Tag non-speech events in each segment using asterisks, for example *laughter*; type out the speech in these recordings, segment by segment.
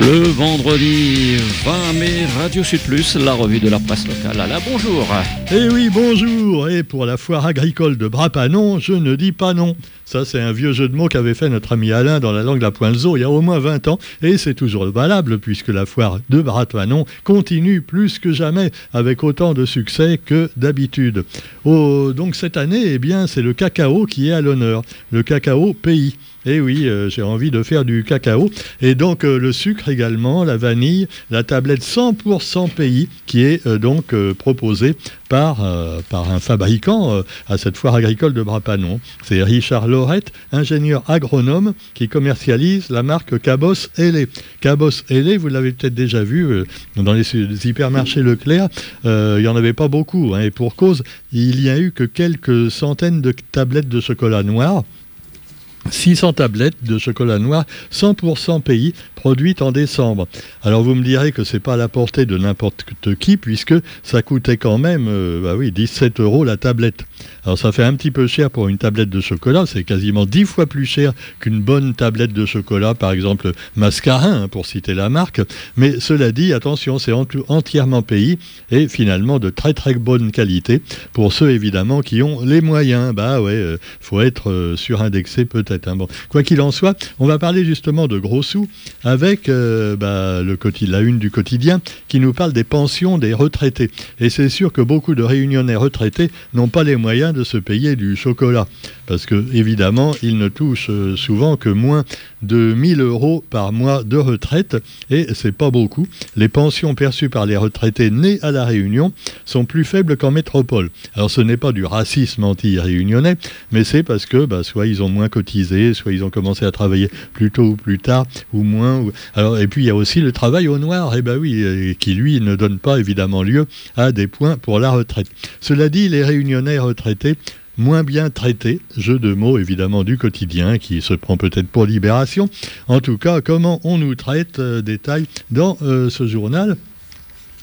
Le vendredi 20 mai, Radio Sud Plus, la revue de la presse locale. Alain, bonjour. Eh oui, bonjour. Et pour la foire agricole de Brapanon, je ne dis pas non. Ça, c'est un vieux jeu de mots qu'avait fait notre ami Alain dans la langue de la Pointe-Zo il y a au moins 20 ans. Et c'est toujours valable puisque la foire de Brapanon continue plus que jamais avec autant de succès que d'habitude. Oh, donc cette année, eh bien, c'est le cacao qui est à l'honneur. Le cacao pays. Et oui, euh, j'ai envie de faire du cacao. Et donc euh, le sucre également, la vanille, la tablette 100% pays qui est euh, donc proposée par, par un fabricant à cette foire agricole de Brapanon. C'est Richard Lorette, ingénieur agronome, qui commercialise la marque Cabos Ailé. Cabos Ailé, vous l'avez peut-être déjà vu dans les hypermarchés Leclerc, il n'y en avait pas beaucoup. Hein, et pour cause, il n'y a eu que quelques centaines de tablettes de chocolat noir. 600 tablettes de chocolat noir 100% pays produites en décembre. Alors vous me direz que c'est pas à la portée de n'importe qui puisque ça coûtait quand même euh, bah oui, 17 euros la tablette. Alors ça fait un petit peu cher pour une tablette de chocolat, c'est quasiment 10 fois plus cher qu'une bonne tablette de chocolat, par exemple Mascarin hein, pour citer la marque. Mais cela dit, attention, c'est entièrement pays et finalement de très très bonne qualité pour ceux évidemment qui ont les moyens. Bah ouais, euh, faut être euh, surindexé peut-être Hein. Quoi qu'il en soit, on va parler justement de gros sous avec euh, bah, le la une du quotidien qui nous parle des pensions des retraités. Et c'est sûr que beaucoup de réunionnais retraités n'ont pas les moyens de se payer du chocolat. Parce que, évidemment, ils ne touchent euh, souvent que moins de 1000 euros par mois de retraite. Et c'est pas beaucoup. Les pensions perçues par les retraités nés à La Réunion sont plus faibles qu'en métropole. Alors ce n'est pas du racisme anti-réunionnais, mais c'est parce que bah, soit ils ont moins cotisé soit ils ont commencé à travailler plus tôt ou plus tard, ou moins. Et puis il y a aussi le travail au noir, et eh ben oui, qui lui ne donne pas évidemment lieu à des points pour la retraite. Cela dit, les réunionnais retraités moins bien traités, jeu de mots évidemment du quotidien qui se prend peut-être pour libération. En tout cas, comment on nous traite, euh, détail dans euh, ce journal.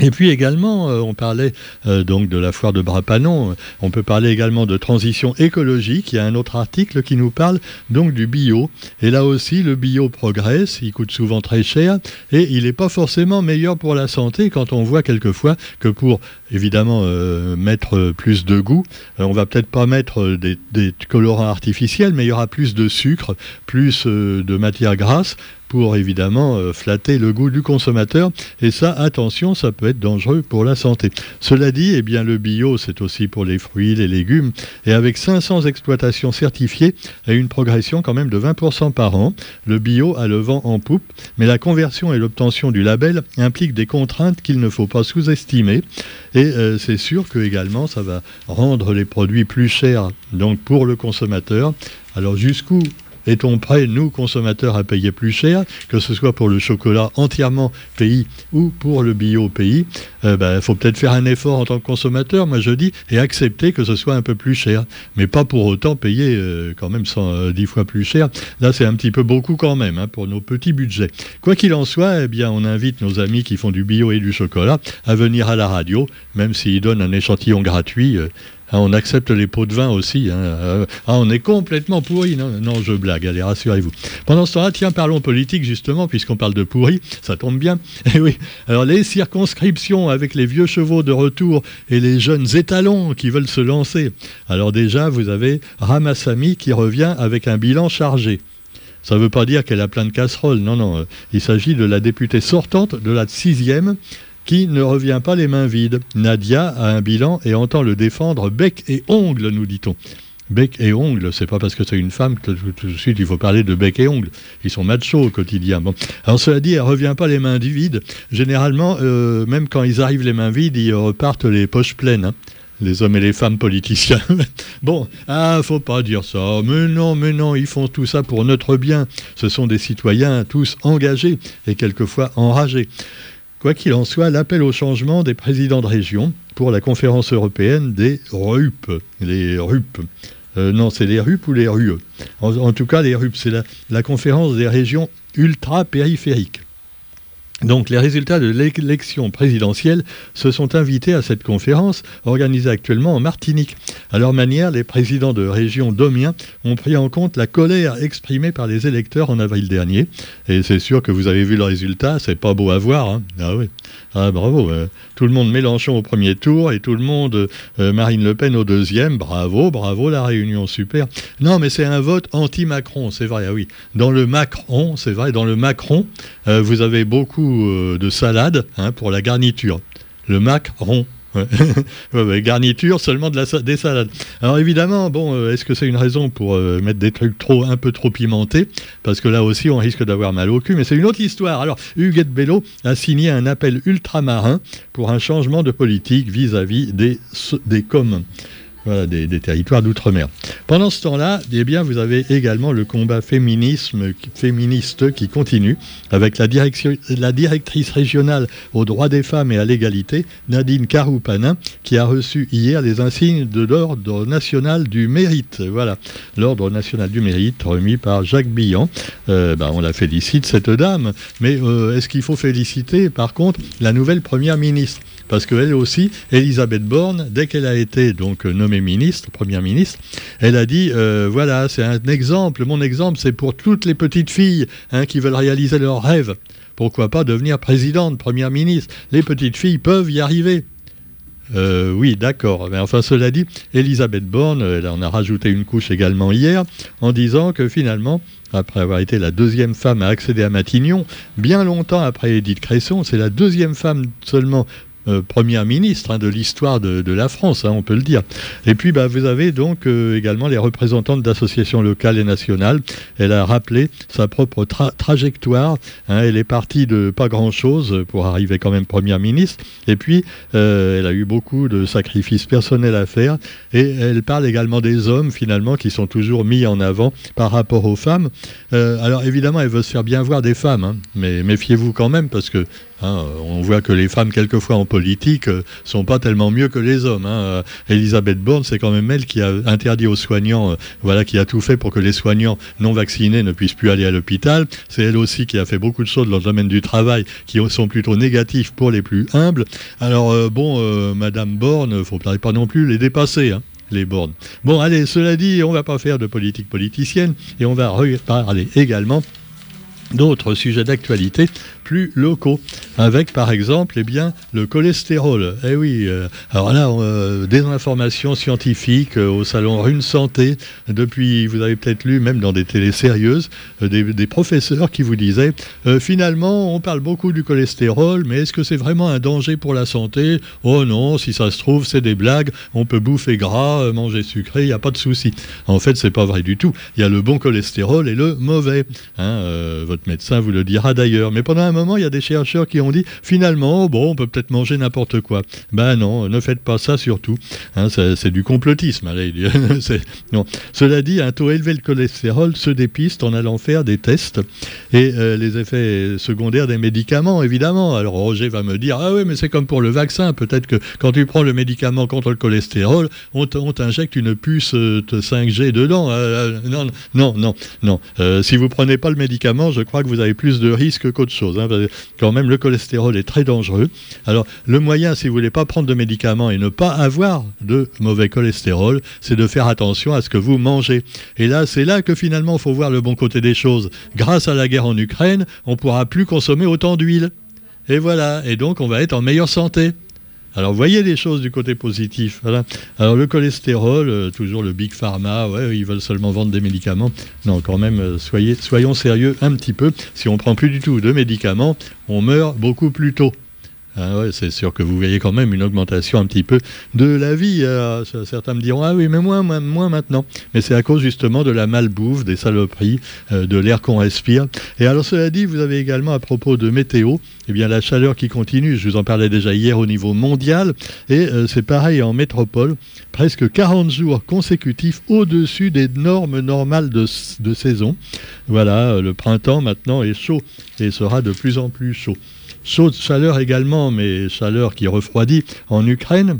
Et puis également, euh, on parlait euh, donc de la foire de Brapanon, on peut parler également de transition écologique, il y a un autre article qui nous parle donc du bio. Et là aussi, le bio progresse, il coûte souvent très cher et il n'est pas forcément meilleur pour la santé quand on voit quelquefois que pour évidemment euh, mettre plus de goût, on va peut-être pas mettre des, des, colorants artificiels, mais il y aura plus de sucre, plus de matière grasse pour évidemment euh, flatter le goût du consommateur. Et ça, attention, ça peut être dangereux pour la santé. Cela dit, eh bien, le bio, c'est aussi pour les fruits, les légumes. Et avec 500 exploitations certifiées et une progression quand même de 20% par an, le bio a le vent en poupe. Mais la conversion et l'obtention du label impliquent des contraintes qu'il ne faut pas sous-estimer. Et euh, c'est sûr que également, ça va rendre les produits plus chers donc pour le consommateur. Alors jusqu'où est-on prêt, nous, consommateurs, à payer plus cher, que ce soit pour le chocolat entièrement pays ou pour le bio pays? Il euh, ben, faut peut-être faire un effort en tant que consommateur, moi je dis, et accepter que ce soit un peu plus cher. Mais pas pour autant payer euh, quand même 110 euh, fois plus cher. Là, c'est un petit peu beaucoup quand même hein, pour nos petits budgets. Quoi qu'il en soit, eh bien, on invite nos amis qui font du bio et du chocolat à venir à la radio, même s'ils donnent un échantillon gratuit. Ah, on accepte les pots de vin aussi. Hein. Euh, ah, on est complètement pourri. Non, je blague, allez, rassurez-vous. Pendant ce temps-là, tiens, parlons politique, justement, puisqu'on parle de pourri, ça tombe bien. *laughs* Eh alors les circonscriptions avec les vieux chevaux de retour et les jeunes étalons qui veulent se lancer. Alors déjà, vous avez Ramassami qui revient avec un bilan chargé. Ça ne veut pas dire qu'elle a plein de casseroles, non, non. Il s'agit de la députée sortante de la sixième qui ne revient pas les mains vides. Nadia a un bilan et entend le défendre bec et ongle, nous dit-on. Bec et ongle, c'est pas parce que c'est une femme que tout de suite il faut parler de bec et ongle. Ils sont machos au quotidien. Bon. Alors cela dit, elle revient pas les mains vides. Généralement, euh, même quand ils arrivent les mains vides, ils repartent les poches pleines. Hein. les hommes et les femmes politiciens. *laughs* bon, ah, faut pas dire ça. Mais non, mais non, ils font tout ça pour notre bien. Ce sont des citoyens tous engagés et quelquefois enragés. Quoi qu'il en soit, l'appel au changement des présidents de région pour la conférence européenne des RUP. Les RUP. Euh, non, c'est les RUP ou les RUE. En, tout cas, les RUP, c'est la, conférence des régions ultra-périphériques. Donc les résultats de l'élection présidentielle se sont invités à cette conférence organisée actuellement en Martinique. À leur manière, les présidents de région d'Omiens ont pris en compte la colère exprimée par les électeurs en avril dernier. Et c'est sûr que vous avez vu le résultat, c'est pas beau à voir. Hein. ah oui, ah, bravo. Euh, tout le monde Mélenchon au premier tour et tout le monde euh, Marine Le Pen au deuxième. Bravo, bravo la réunion, super. Non, mais c'est un vote anti-Macron, c'est vrai, ah oui. Dans le Macron, c'est vrai, dans le Macron, euh, vous avez beaucoup euh, de salade hein, pour la garniture. Le Macron. *laughs* garniture seulement de la, des salades. Alors évidemment, bon, euh, est-ce que c'est une raison pour mettre des trucs trop, un peu trop pimentés? Parce que là aussi, on risque d'avoir mal au cul. Mais c'est une autre histoire. Alors, Huguette Bello a signé un appel ultramarin pour un changement de politique vis-à-vis des, des coms des, territoires d'outre-mer. Pendant ce temps-là, eh bien, vous avez également le combat féminisme, féministe qui continue avec la directrice régionale aux droits des femmes et à l'égalité, Nadine Caroupanin, qui a reçu hier les insignes de l'Ordre national du mérite. Voilà, l'Ordre national du mérite remis par Jacques Billan. Euh, ben, on la félicite, cette dame. Mais euh, est-ce qu'il faut féliciter, par contre, la nouvelle première ministre? Parce qu'elle aussi, Elisabeth Borne, dès qu'elle a été donc nommée ministre, première ministre, elle a dit euh, voilà, c'est un exemple. Mon exemple, c'est pour toutes les petites filles hein, qui veulent réaliser leurs rêves. Pourquoi pas devenir présidente, première ministre? Les petites filles peuvent y arriver. Euh, oui, d'accord. Mais enfin, cela dit, Elisabeth Borne, elle en a rajouté une couche également hier, en disant que finalement, après avoir été la deuxième femme à accéder à Matignon, bien longtemps après Edith Cresson, c'est la deuxième femme seulement euh, première ministre hein, de l'histoire de, la France, hein, on peut le dire. Et puis, bah, vous avez donc euh, également les représentantes d'associations locales et nationales. Elle a rappelé sa propre trajectoire. Hein. elle est partie de pas grand-chose pour arriver quand même première ministre. Et puis, euh, elle a eu beaucoup de sacrifices personnels à faire. Et elle parle également des hommes, finalement, qui sont toujours mis en avant par rapport aux femmes. alors, évidemment, elle veut se faire bien voir des femmes, mais méfiez-vous quand même, parce que Hein, on voit que les femmes, quelquefois en politique, euh, sont pas tellement mieux que les hommes. Hein. Euh, Elisabeth Borne, c'est quand même elle qui a interdit aux soignants, euh, voilà, qui a tout fait pour que les soignants non vaccinés ne puissent plus aller à l'hôpital. C'est elle aussi qui a fait beaucoup de choses dans le domaine du travail qui sont plutôt négatifs pour les plus humbles. Alors bon, Madame Borne, faut pas non plus les dépasser. Hein les bornes. Bon, allez, cela dit, on va pas faire de politique politicienne et on va parler également d'autres sujets d'actualité plus locaux, avec par exemple eh bien, le cholestérol. Eh oui, euh, alors là, euh, des informations scientifiques euh, au salon Rune Santé, depuis, vous avez peut-être lu, même dans des télés sérieuses, des, professeurs qui vous disaient, finalement, on parle beaucoup du cholestérol, mais est-ce que c'est vraiment un danger pour la santé? Oh non, si ça se trouve, c'est des blagues, on peut bouffer gras, manger sucré, il n'y a pas de souci. En fait, c'est pas vrai du tout. Il y a le bon cholestérol et le mauvais. Hein, votre médecin vous le dira d'ailleurs. Mais pendant il y a des chercheurs qui ont dit finalement, bon, on peut peut-être manger n'importe quoi. Ben non, ne faites pas ça surtout. Hein, c'est du complotisme. *laughs* Non. Cela dit, un taux élevé de cholestérol se dépiste en allant faire des tests et euh, les effets secondaires des médicaments, évidemment. Alors Roger va me dire ah oui, mais c'est comme pour le vaccin. Peut-être que quand tu prends le médicament contre le cholestérol, on t'injecte une puce 5G euh, dedans. Euh, non, non, non, non. si vous prenez pas le médicament, je crois que vous avez plus de risques qu'autre chose. Hein, quand même, le cholestérol est très dangereux. Alors, le moyen, si vous voulez pas prendre de médicaments et ne pas avoir de mauvais cholestérol, c'est de faire attention à ce que vous mangez. Et là, c'est là que finalement, il faut voir le bon côté des choses. Grâce à la guerre en Ukraine, on pourra plus consommer autant d'huile. Et voilà. Et donc, on va être en meilleure santé. Alors voyez les choses du côté positif. Alors le cholestérol, euh, toujours le big pharma, ouais, ils veulent seulement vendre des médicaments. Non, quand même, euh, soyez, soyons sérieux un petit peu. Si on prend plus du tout de médicaments, on meurt beaucoup plus tôt. Ah c'est sûr que vous voyez quand même une augmentation un petit peu de la vie. Euh, certains me diront Ah oui, mais moins, maintenant. Mais c'est à cause justement de la malbouffe, des saloperies, euh, de l'air qu'on respire. Et alors, cela dit, vous avez également à propos de météo, eh bien, la chaleur qui continue. Je vous en parlais déjà hier au niveau mondial. Et euh, c'est pareil en métropole. Presque 40 jours consécutifs au-dessus des normes normales de saison. Voilà, le printemps maintenant est chaud et sera de plus en plus chaud. Chaude chaleur également, mais chaleur qui refroidit en Ukraine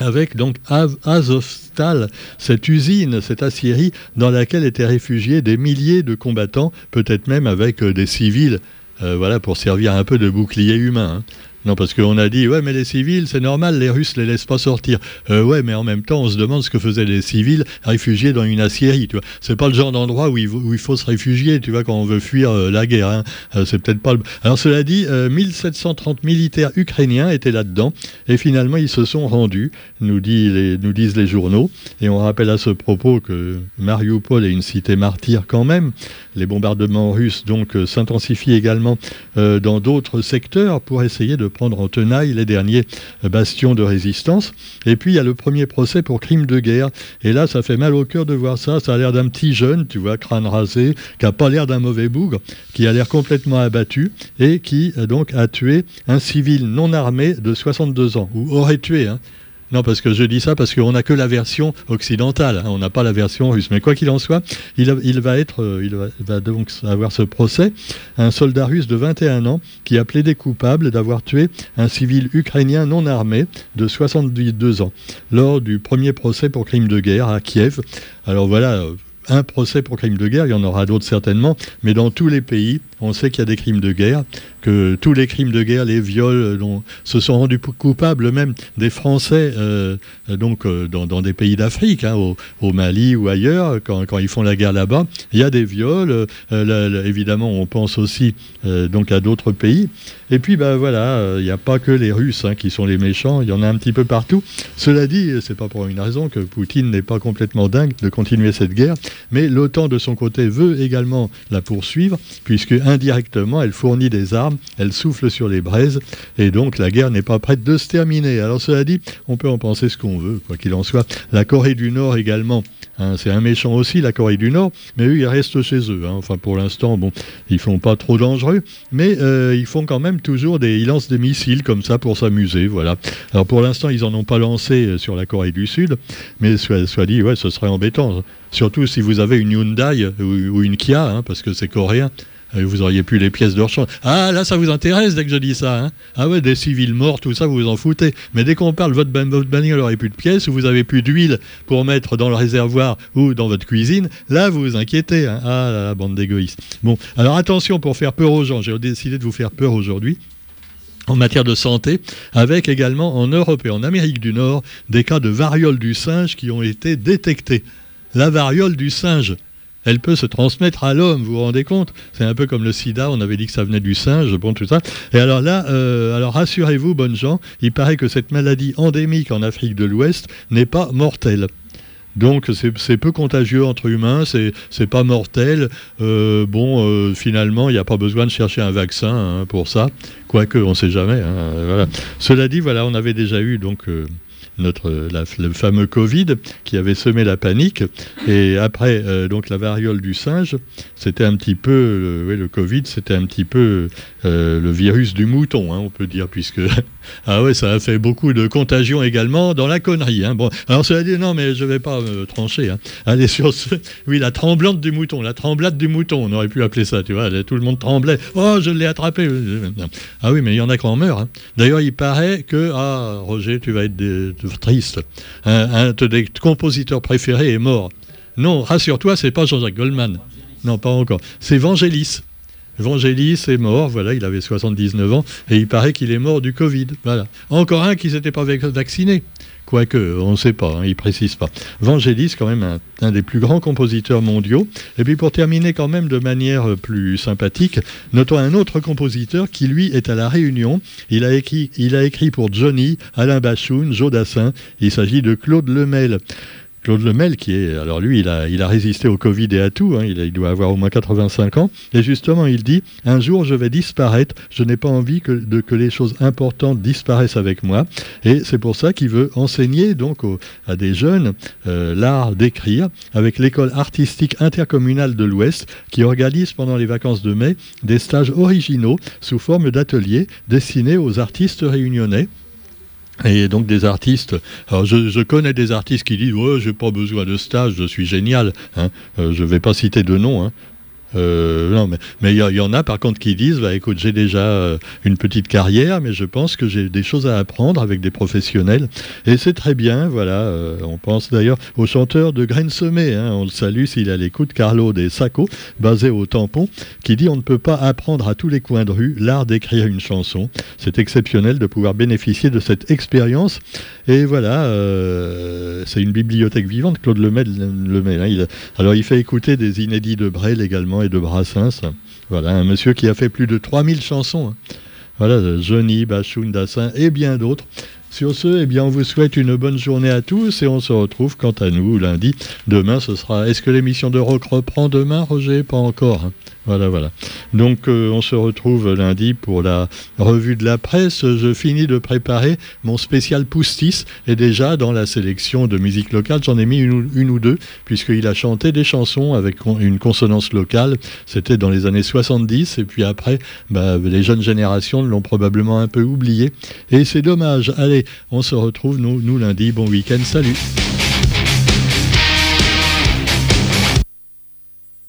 avec donc Azovstal, cette usine, cette aciérie dans laquelle étaient réfugiés des milliers de combattants, peut-être même avec euh, des civils voilà, pour servir un peu de bouclier humain. Hein. Non, parce qu'on a dit, ouais, mais les civils, c'est normal, les Russes les laissent pas sortir. Euh, ouais, mais en même temps, on se demande ce que faisaient les civils réfugiés dans une aciérie, tu vois. C'est pas le genre d'endroit où, il faut se réfugier, tu vois, quand on veut fuir euh, la guerre. Hein. Euh, c'est peut-être pas. Alors, cela dit, 1730 militaires ukrainiens étaient là-dedans, et finalement, ils se sont rendus, nous disent les journaux. Et on rappelle à ce propos que Mariupol est une cité martyre quand même. Les bombardements russes, donc, s'intensifient également dans d'autres secteurs pour essayer de prendre en tenaille les derniers bastions de résistance. Et puis il y a le premier procès pour crime de guerre. Et là, ça fait mal au cœur de voir ça. Ça a l'air d'un petit jeune, tu vois, crâne rasé, qui n'a pas l'air d'un mauvais bougre, qui a l'air complètement abattu et qui euh, donc a tué un civil non armé de 62 ans, ou aurait tué. Hein. Non, parce que je dis ça parce qu'on n'a que la version occidentale, hein, on n'a pas la version russe. Mais quoi qu'il en soit, il, va être, euh, il va, donc avoir ce procès, un soldat russe de 21 ans qui a plaidé coupable d'avoir tué un civil ukrainien non armé de 72 ans lors du premier procès pour crime de guerre à Kiev. Alors voilà, euh, un procès pour crime de guerre, il y en aura d'autres certainement, mais dans tous les pays, on sait qu'il y a des crimes de guerre, que tous les crimes de guerre, les viols, dont se sont rendus coupables même des Français euh, donc euh, dans, des pays d'Afrique, hein, au, Mali ou ailleurs, quand, ils font la guerre là-bas, il y a des viols. Euh, évidemment, on pense aussi donc à d'autres pays. Et puis, ben voilà, il n'y a pas que les Russes hein, qui sont les méchants, il y en a un petit peu partout. Cela dit, c'est pas pour une raison que Poutine n'est pas complètement dingue de continuer cette guerre, mais l'OTAN de son côté veut également la poursuivre, puisque indirectement, elle fournit des armes, elle souffle sur les braises, et donc la guerre n'est pas prête de se terminer. Alors cela dit, on peut en penser ce qu'on veut, quoi qu'il en soit. La Corée du Nord également, hein, c'est un méchant aussi, la Corée du Nord, mais eux, ils restent chez eux. Hein. Enfin, pour l'instant, bon, ils font pas trop dangereux, mais euh, ils font quand même toujours des... Ils lancent des missiles comme ça pour s'amuser, voilà. Alors pour l'instant, ils en ont pas lancé euh, sur la Corée du Sud, mais soit, soit dit, ouais, ce serait embêtant. Surtout si vous avez une Hyundai ou, une Kia, hein, parce que c'est coréen. Vous auriez pu les pièces de rechange. Ah, là, ça vous intéresse dès que je dis ça. Hein ah ouais, des civils morts, tout ça, vous vous en foutez. Mais dès qu'on parle, votre, votre bagnole n'aurait plus de pièces, ou vous avez plus d'huile pour mettre dans le réservoir ou dans votre cuisine, là, vous vous inquiétez. Hein ah la bande d'égoïstes. Bon, alors attention pour faire peur aux gens. J'ai décidé de vous faire peur aujourd'hui en matière de santé, avec également en Europe et en Amérique du Nord des cas de variole du singe qui ont été détectés la variole du singe. Elle peut se transmettre à l'homme, vous vous rendez compte? C'est un peu comme le sida, on avait dit que ça venait du singe, bon, tout ça. Et alors là, euh, alors rassurez-vous, bonnes gens, il paraît que cette maladie endémique en Afrique de l'Ouest n'est pas mortelle. Donc c'est peu contagieux entre humains, c'est pas mortel. Euh, bon, euh, finalement, il n'y a pas besoin de chercher un vaccin hein, pour ça, quoique on ne sait jamais. Hein, Cela dit, voilà, on avait déjà eu donc notre, le fameux Covid qui avait semé la panique. Et après, euh, donc la variole du singe, c'était un petit peu, euh, le Covid, c'était un petit peu euh, le virus du mouton, hein, on peut dire, puisque ah ouais, ça a fait beaucoup de contagion également dans la connerie. Hein. Bon, alors ça a dit non, mais je vais pas me trancher. Hein. Allez sur ce, oui, la tremblante du mouton, la tremblade du mouton, on aurait pu appeler ça, tu vois. Tout le monde tremblait. Oh, je l'ai attrapé. Ah oui, mais il y en a qui en meurent. Hein. D'ailleurs, il paraît que ah Roger, tu vas être triste. Un, de tes compositeurs préférés est mort. Non, rassure-toi, c'est pas Jean-Jacques Goldman. Non, pas encore. C'est Vangelis. Vangelis est mort, voilà, il avait 79 ans, et il paraît qu'il est mort du Covid. Voilà. Encore un qui s'était pas vacciné. Quoique, on ne sait pas, hein, il ne précise pas. Vangelis, quand même, un, des plus grands compositeurs mondiaux. Et puis, pour terminer, quand même, de manière plus sympathique, notons un autre compositeur qui, lui, est à La Réunion. Il a écrit, il a écrit pour Johnny, Alain Bachoun, Joe Dassin. Il s'agit de Claude Lemel. Claude Lemel, qui est, alors lui, il a, résisté au Covid et à tout, hein, il, doit avoir au moins 85 ans, et justement, il dit, un jour, je vais disparaître, je n'ai pas envie que les choses importantes disparaissent avec moi, et c'est pour ça qu'il veut enseigner donc à des jeunes euh, l'art d'écrire, avec l'école artistique intercommunale de l'Ouest, qui organise pendant les vacances de mai des stages originaux sous forme d'ateliers destinés aux artistes réunionnais. Et donc des artistes, je, connais des artistes qui disent ouais j'ai pas besoin de stage, je suis génial. Hein. Euh, je vais pas citer de nom, hein. Euh, non, mais il y, en a par contre qui disent bah, écoute, j'ai déjà euh, une petite carrière, mais je pense que j'ai des choses à apprendre avec des professionnels. Et c'est très bien, voilà. Euh, on pense d'ailleurs au chanteur de Graines Semées, hein, on le salue s'il a l'écoute, Carlo des Sacco, basé au tampon, qui dit on ne peut pas apprendre à tous les coins de rue l'art d'écrire une chanson. C'est exceptionnel de pouvoir bénéficier de cette expérience. Et voilà, c'est une bibliothèque vivante, Claude. Lemay hein, alors il fait écouter des inédits de Brel également et de Brassens. Voilà, un monsieur qui a fait plus de 3000 chansons. Hein. Voilà, Johnny, Bachoun, Dassin et bien d'autres. Sur ce, eh bien, on vous souhaite une bonne journée à tous et on se retrouve quant à nous lundi. Demain, ce sera. Est-ce que l'émission de rock reprend demain, Roger Pas encore. Hein. Voilà, voilà. Donc, euh, on se retrouve lundi pour la revue de la presse. Je finis de préparer mon spécial Poustis. Et déjà, dans la sélection de musique locale, j'en ai mis une, ou deux, puisqu'il a chanté des chansons avec une consonance locale. C'était dans les années 70. Et puis après, bah, les jeunes générations l'ont probablement un peu oublié. Et c'est dommage. Allez, on se retrouve, nous, nous lundi. Bon week-end. Salut.